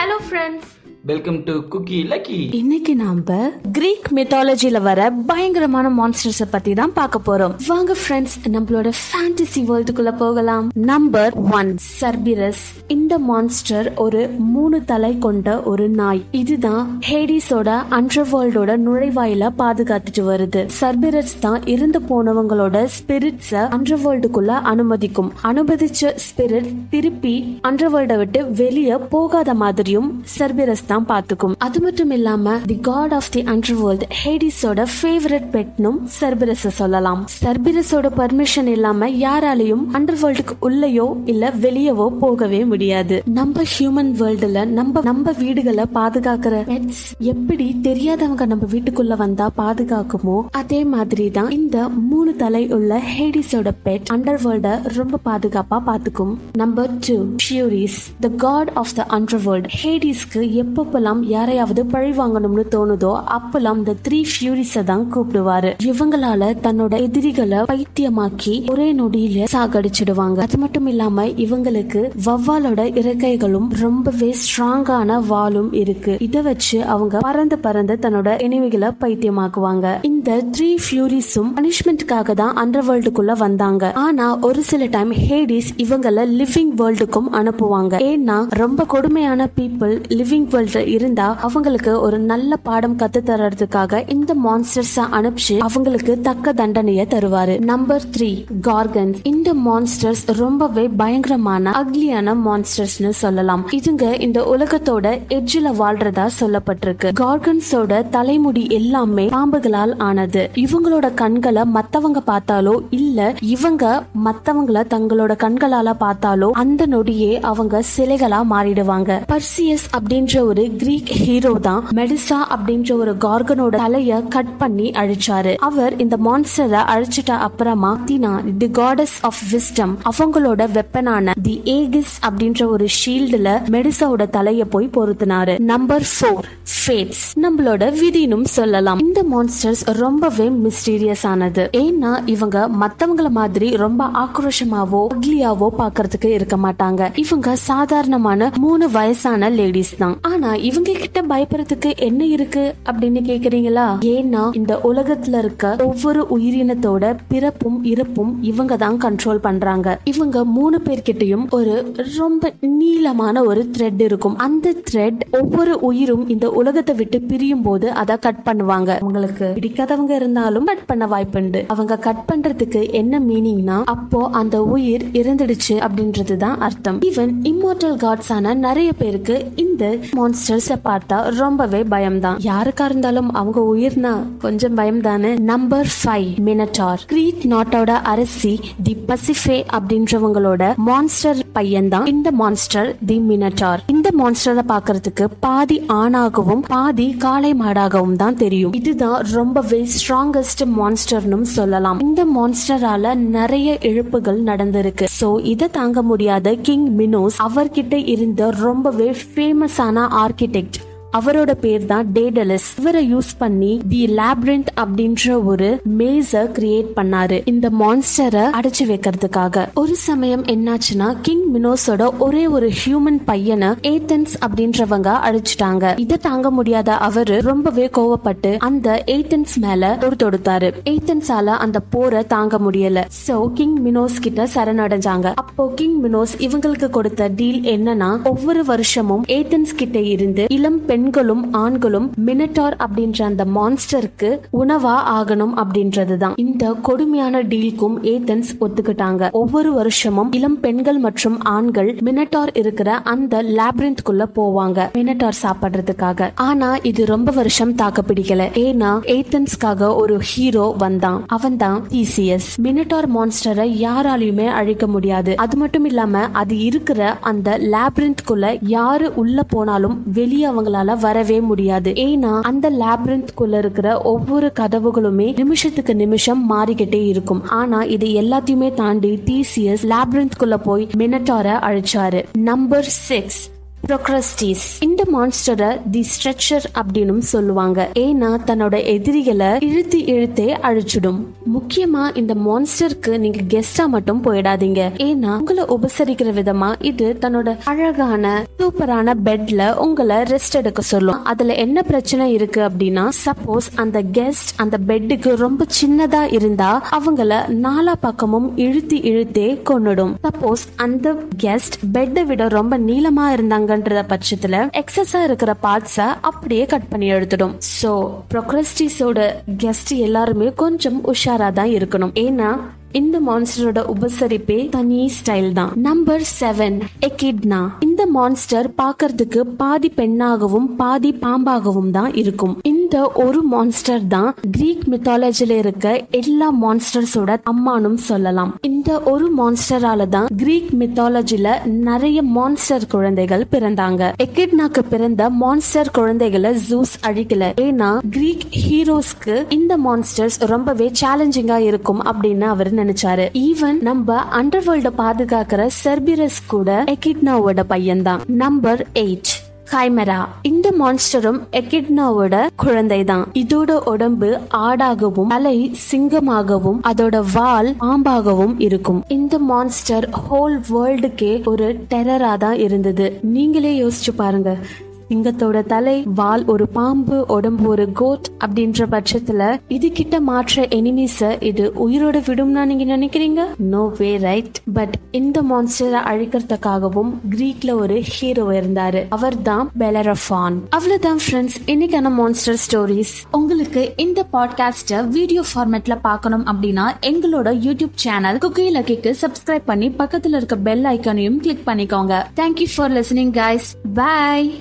Hello friends welcome to cookie lucky இன்னைக்கு நாம Greek மித்தாலஜில வர பயங்கரமான மான்ஸ்டர்ஸ் பத்தி தான் பார்க்க போறோம். வாங்க ஃப்ரெண்ட்ஸ் நம்மளோட ஃபேண்டசி வேர்ல்டுக்குள்ள போகலாம். நம்பர் ஒன் சர்பிரஸ் இந்த மான்ஸ்டர் ஒரு மூணு தலை கொண்ட ஒரு நாய். இதுதான் ஹேடிஸோட அண்டர் வேர்ல்டோட நுழைவாயில பாதுகாத்துட்டு வருது. சர்பிரஸ் தான் இருந்து போனவங்களோட ஸ்பிரிட்ஸ அண்டர் வேர்ல்டுக்குள்ள அனுமதிக்கும். அனுமதிச்ச ஸ்பிரிட் திருப்பி அண்டர்வேர்ல்ட விட்டு வெளியே போகாத மாதிரியும் சர்பிரஸ் தான் பாத்துக்கும் அது மட்டும் இல்லாம the god of the underworld ஹேடிஸோட favourite பெட்னும் சர்பிரஸ் சொல்லலாம். சர்பிரஸோட பர்மிஷன் இல்லாம யாராலையும் அண்டர் வேர்ல்டுக்கு உள்ளேயோ இல்ல வெளியவோ போகவே முடியாது. நம்ம ஹியூமன் வேர்ல்டுல நம்ம நம்ம வீடுகளை பாதுகாக்கிற பெட்ஸ் எப்படி தெரியாதவங்க நம்ம வீட்டுக்குள்ள வந்தா பாதுகாக்குமோ அதே மாதிரி தான் இந்த மூணு தலை உள்ள ஹேடிஸோட பெட் அண்டர் வேர்ல்ட ரொம்ப பாதுகாப்பா பாத்துக்கும் number two ஷியூரிஸ் the god of the underworld ஹேடிஸ்க்கு எப்பப்பெல்லாம் யாரையாவது பழி வாங்கணும்னு தோணுதோ அப்பெல்லாம் இந்த த்ரீ ஃபியூரிஸ தான் கூப்பிடுவாரு. இவங்களால தன்னோட எதிரிகளை பைத்தியமாக்கி ஒரே நொடியில சாகடிச்சிடுவாங்க. அது மட்டும் இல்லாம இவங்களுக்கு வவ்வாலோட இறக்கைகளும் ரொம்பவே ஸ்ட்ராங்கான வாலும் இருக்கு. இத வச்சு அவங்க பறந்து பறந்து தன்னோட எனிமிகளை பைத்தியமாக்குவாங்க. இந்த த்ரீ ஃபியூரிஸும் பனிஷ்மெண்ட்காக தான் அண்டர் வேர்ல்டுக்குள்ள வந்தாங்க. ஆனா ஒரு சில டைம் ஹேடிஸ் இவங்கள லிவிங் வேர்ல்டுக்கும் அனுப்புவாங்க. ஏன்னா ரொம்ப கொடுமையான பீப்புள் லிவிங் வேர்ல்டு இருந்தா அவங்களுக்கு ஒரு நல்ல பாடம் கத்து தர்றதுக்காக இந்த மான்ஸ்டர்ஸ் அனுப்பிச்சு அவங்களுக்கு தக்க தண்டனைய தருவாரு. நம்பர் த்ரீ கார்கன்ஸ் இந்த மான்ஸ்டர்ஸ் ரொம்பவே பயங்கரமான அக்லியான மான்ஸ்டர்ஸ்னு சொல்லலாம். இதுங்க இந்த உலகத்தோட எட்ஜில் வாழ்றதா சொல்லப்பட்டிருக்கு. கார்கன்ஸோட தலைமுடி எல்லாமே பாம்புகளால் ஆனது. இவங்களோட கண்களை மத்தவங்க பார்த்தாலோ இல்ல இவங்க மத்தவங்கள தங்களோட கண்களால பார்த்தாலோ அந்த நொடியே அவங்க சிலைகளா மாறிடுவாங்க. பர்சியஸ் அப்படின்ற ஒரு கிரீக் ஹீரோ தான் மெடிசா அப்படின்ற ஒரு கார்கனோட தலைய கட் பண்ணி அழிச்சாரு. அவர் இந்த மான்ஸ்டரை அழிச்சிட்ட அப்புறமா தினா தி காடஸ் ஆஃப் விஸ்டம் அவங்களோட வெப்பனான தி ஏகிஸ் அப்படின்ற ஒரு ஷீல்டுல மெடிசாவோட தலைய போய் பொருத்தினாரு. நம்பர் ஃபோர் ஃபேட்ஸ் நம்மளோட விதினும் சொல்லலாம். இந்த மான்ஸ்டர்ஸ் ரொம்பவே மிஸ்டீரியஸ் ஆனது. ஏன்னா இவங்க மத்தவங்கள மாதிரி ரொம்ப ஆக்ரோஷமாவோ அக்லியாவோ பாக்குறதுக்கு இருக்க மாட்டாங்க. இவங்க சாதாரணமான மூணு வயசான லேடிஸ் தான். ஆனா இவங்க கிட்ட பயப்படுறதுக்கு என்ன இருக்கு அப்படின்னு கேக்குறீங்களா? ஏன்னா இந்த உலகத்துல இருக்க ஒவ்வொரு உயிரினத்தோட பிறப்பும் இறப்பும் இவங்க தான் கண்ட்ரோல் பண்றாங்க. இவங்க மூணு பேர்கிட்டயும் ஒரு ரொம்ப நீளமான ஒரு த்ரெட் இருக்கும். அந்த த்ரெட் ஒவ்வொரு உயிரும் இந்த உலகத்தை விட்டு பிரியும் போது அதை கட் பண்ணுவாங்க. உங்களுக்கு பிடிக்காதவங்க இருந்தாலும் கட் பண்ண வாய்ப்புண்டு. அவங்க கட் பண்றதுக்கு என்ன மீனிங்னா அப்போ அந்த உயிர் இறந்துடுச்சு அப்படின்றது தான் அர்த்தம். ஈவன் இம்மோர்டல் காட்ஸ் ஆன நிறைய பேருக்கு இந்த மான்ஸ்டர்ஸ் பார்த்தா ரொம்பவே பயம்தான். யாருக்கா இருந்தாலும் அவங்க உயிர்னா கொஞ்சம் பயம் தானே நம்பர் ஃபைவ் மினட்டார் கிரீட் நாட்டோட அரசி தி பசிஃபே அப்படின்றவங்களோட மான்ஸ்டர் பையன் தான் இந்த மான்ஸ்டர் தி மினட்டார் இந்த மான்ஸ்டரை பாக்குறதுக்கு பாதி ஆணாகவும் பாதி காளை மாடாகவும் தான் தெரியும். இதுதான் ரொம்பவே ஸ்ட்ராங்கஸ்ட் மான்ஸ்டர்னும் சொல்லலாம். இந்த மான்ஸ்டரால நிறைய இழப்புகள் நடந்திருக்கு. சோ இதை தாங்க முடியாத கிங் மினோஸ் அவர்கிட்ட இருந்த ரொம்பவே ஃபேமஸ் Sana architect அவரோட பேர் தான் டேடலஸ் இவரை யூஸ் பண்ணி தி லேப்ரிண்ட் அப்படின்ற ஒரு மேஸ கிரியேட் பண்ணாரு. இந்த மான்ஸ்டரை அடைச்சு வைக்கிறதுக்காக. ஒரு சமயம் என்னாச்சுன்னா கிங் மினோஸோட ஒரே ஒரு ஹியூமன் பையனை ஏத்தன்ஸ் அப்படின்றவங்க அழிச்சிட்டாங்க. இதை தாங்க முடியாத அவரு ரொம்பவே கோவப்பட்டு அந்த ஏத்தன்ஸ் மேல ஒரு தொடுத்தாரு. ஏத்தன்ஸால அந்த போரை தாங்க முடியல. சோ கிங் மினோஸ் கிட்ட சரணடைஞ்சாங்க. அப்போ கிங் மினோஸ் இவங்களுக்கு கொடுத்த டீல் என்னன்னா ஒவ்வொரு வருஷமும் ஏத்தன்ஸ் கிட்ட இருந்து இளம் பெண் பெண்களும் ஆண்களும் மினட்டார் அப்படின்ற அந்த மான்ஸ்டருக்கு உணவா ஆகணும் அப்படின்றதுதான். இந்த கொடுமையான டீலுக்கும் ஏத்தன்ஸ் ஒத்துக்கிட்டாங்க. ஒவ்வொரு வருஷமும் இளம் பெண்கள் மற்றும் ஆண்கள் மினட்டார் இருக்கிற அந்த லேப்ரின்த்குள்ள போவாங்க மினட்டார் சாப்பிடுறதுக்காக. ஆனா இது ரொம்ப வருஷம் தாக்க பிடிக்கல ஏன்னா ஏத்தன்ஸ்க்காக ஒரு ஹீரோ வந்தான். அவன் தான் டிசிஎஸ் மினட்டார் மான்ஸ்டரை யாராலையுமே அழிக்க முடியாது. அது மட்டும் இல்லாம அது இருக்கிற அந்த லேப்ரின்த்குள்ள யாரு உள்ள போனாலும் வெளியே அவங்களால வரவே முடியாது. ஏன்னா அந்த லேப்ரின்த்குள்ள இருக்கிற ஒவ்வொரு கதவுகளுமே நிமிஷத்துக்கு நிமிஷம் மாறிக்கிட்டே இருக்கும். ஆனா இது எல்லாத்தையுமே தாண்டி டிசிஎஸ் லேப்ரின்த்குள்ள போய் மினட்டார அழிச்சாரு. நம்பர் சிக்ஸ் ப்ரோக்ரஸ்டிஸ் இந்த மான்ஸ்டரை தி ஸ்ட்ரெச்சர் அப்படின்னு சொல்லுவாங்க. ஏன்னா தன்னோட எதிரிகளை இழுத்து இழுத்தே அழிச்சிடும். முக்கியமா இந்த மான்ஸ்டருக்கு நீங்க கெஸ்டா மட்டும் போயிடாதீங்க. ஏன்னா உங்களை உபசரிக்கிற விதமா இது தன்னோட அழகான சூப்பரான பெட்ல உங்களை ரெஸ்ட் எடுக்க சொல்லும். அதுல என்ன பிரச்சனை இருக்கு அப்படின்னா சப்போஸ் அந்த கெஸ்ட் அந்த பெட்டுக்கு ரொம்ப சின்னதா இருந்தா அவங்கள நாலா பக்கமும் இழுத்து இழுத்தே கொன்னுடும். சப்போஸ் அந்த கெஸ்ட் பெட்டை விட ரொம்ப நீளமா இருந்தாங்க இருந்தாங்கன்றத பட்சத்துல எக்ஸஸா இருக்கிற பார்ட்ஸ அப்படியே கட் பண்ணி எடுத்துடும். சோ ப்ரொக்ரஸ்டிஸோட கெஸ்ட் எல்லாருமே கொஞ்சம் உஷாரா தான் இருக்கணும். ஏன்னா இந்த மான்ஸ்டரோட உபசரிப்பே தனி ஸ்டைல் தான். நம்பர் செவன் எகிட்னா இந்த மான்ஸ்டர் பாக்குறதுக்கு பாதி பெண்ணாகவும் பாதி பாம்பாகவும் தான் இருக்கும். இந்த இந்த ஒரு மான்ஸ்டர் தான் கிரீக் மித்தாலஜில இருக்க எல்லா மான்ஸ்டர்ஸோட அம்மானும் சொல்லலாம். இந்த ஒரு மான்ஸ்டரால தான் கிரீக் மித்தாலஜில நிறைய மான்ஸ்டர் குழந்தைகள் பிறந்தாங்க. எக்கிட்னாக்கு பிறந்த மான்ஸ்டர் குழந்தைகளை ஜூஸ் அழிக்கல. ஏன்னா கிரீக் ஹீரோஸ்க்கு இந்த மான்ஸ்டர்ஸ் ரொம்பவே சேலஞ்சிங்கா இருக்கும் அப்படின்னு அவர் நினைச்சாரு. ஈவன் நம்ம அண்டர் வேர்ல்ட பாதுகாக்கிற செர்பிரஸ் கூட எக்கிட்னாவோட பையன் தான் நம்பர் எயிட் கைமரா இந்த மான்ஸ்டரும் எகிட்னாவோட குழந்தைதான். இதோட உடம்பு ஆடாகவும் தலை சிங்கமாகவும் அதோட வால் பாம்பாகவும் இருக்கும். இந்த மான்ஸ்டர் ஹோல் வேர்ல்டுக்கே ஒரு டெரரா தான் இருந்தது. நீங்களே யோசிச்சு பாருங்க. சிங்கத்தோட தலை வால் ஒரு பாம்பு உடம்பு ஒரு கோட் அப்படின்ற பட்சத்துல இது கிட்ட மாற்ற எனிமீஸ இது உயிரோட விடும்னா நீங்க நினைக்கிறீங்க? நோ வே ரைட் பட் இந்த மான்ஸ்டரை அழிக்கிறதுக்காகவும் கிரீக்ல ஒரு ஹீரோ இருந்தாரு. அவர் தான் பெலரஃபான் அவ்வளவுதான் ஃப்ரெண்ட்ஸ் இன்னைக்கான மான்ஸ்டர் ஸ்டோரிஸ் உங்களுக்கு இந்த பாட்காஸ்ட வீடியோ ஃபார்மேட்ல பார்க்கணும் அப்படின்னா எங்களோட யூடியூப் சேனல் குக்கி லக்கிக்கு சப்ஸ்கிரைப் பண்ணி பக்கத்துல இருக்க பெல் ஐக்கானையும் கிளிக் பண்ணிக்கோங்க. Thank you for listening guys bye